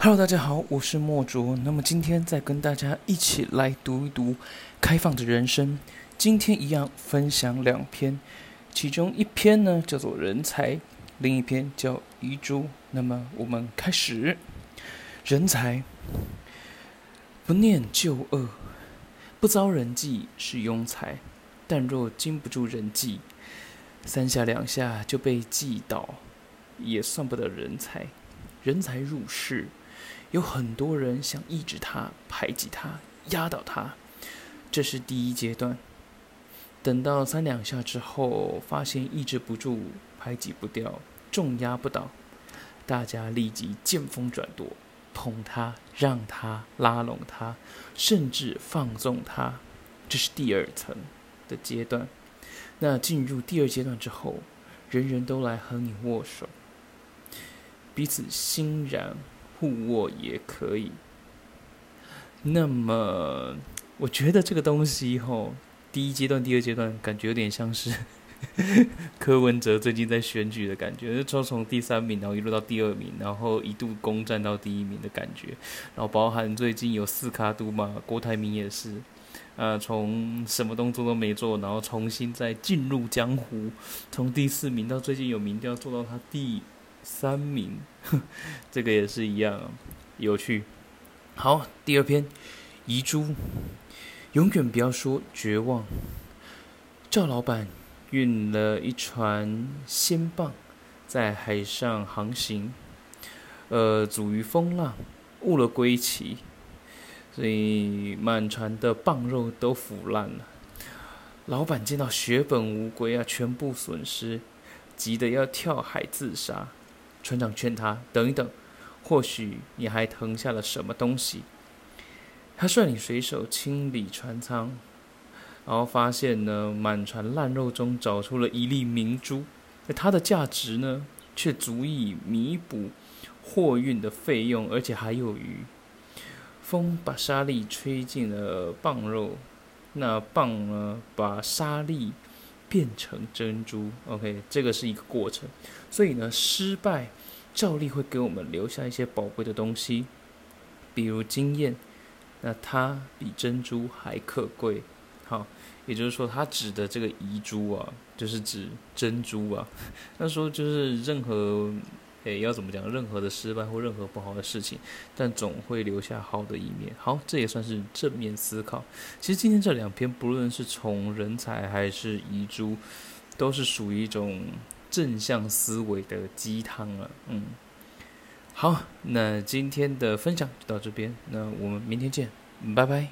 Hello，大家好，我是莫卓。那么今天再跟大家一起来读一读《开放的人生》。今天一样分享两篇，其中一篇呢叫做“人才”，另一篇叫“遗珠”。那么我们开始。人才不念旧恶，不遭人忌是庸才；但若经不住人忌，三下两下就被忌倒，也算不得人才。人才入世。有很多人想抑制他、排挤他、压倒他，这是第一阶段。等到三两下之后，发现抑制不住、排挤不掉、重压不倒，大家立即见风转舵，捧他、让他、拉拢他，甚至放纵他。这是第二层的阶段。那进入第二阶段之后，人人都来和你握手，彼此欣然。互握也可以。那么，我觉得这个东西吼，第一阶段、第二阶段，感觉有点像是 柯文哲最近在选举的感觉，就从第三名，然后一路到第二名，然后一度攻占到第一名的感觉。然后包含最近有四卡都嘛，郭台铭也是，呃，从什么动作都没做，然后重新再进入江湖，从第四名到最近有民调做到他第。三名，这个也是一样有趣。好，第二篇遗珠，永远不要说绝望。赵老板运了一船仙蚌在海上航行，呃，阻于风浪，误了归期，所以满船的蚌肉都腐烂了。老板见到血本无归啊，全部损失，急得要跳海自杀。船长劝他等一等，或许你还腾下了什么东西。他率领水手清理船舱，然后发现呢，满船烂肉中找出了一粒明珠，它的价值呢，却足以弥补货运的费用，而且还有余。风把沙粒吹进了蚌肉，那蚌呢，把沙粒。变成珍珠，OK，这个是一个过程，所以呢，失败照例会给我们留下一些宝贵的东西，比如经验，那它比珍珠还可贵。好，也就是说，它指的这个遗珠啊，就是指珍珠啊。那说就是任何。诶，要怎么讲？任何的失败或任何不好的事情，但总会留下好的一面。好，这也算是正面思考。其实今天这两篇，不论是从人才还是遗珠，都是属于一种正向思维的鸡汤了。嗯，好，那今天的分享就到这边，那我们明天见，拜拜。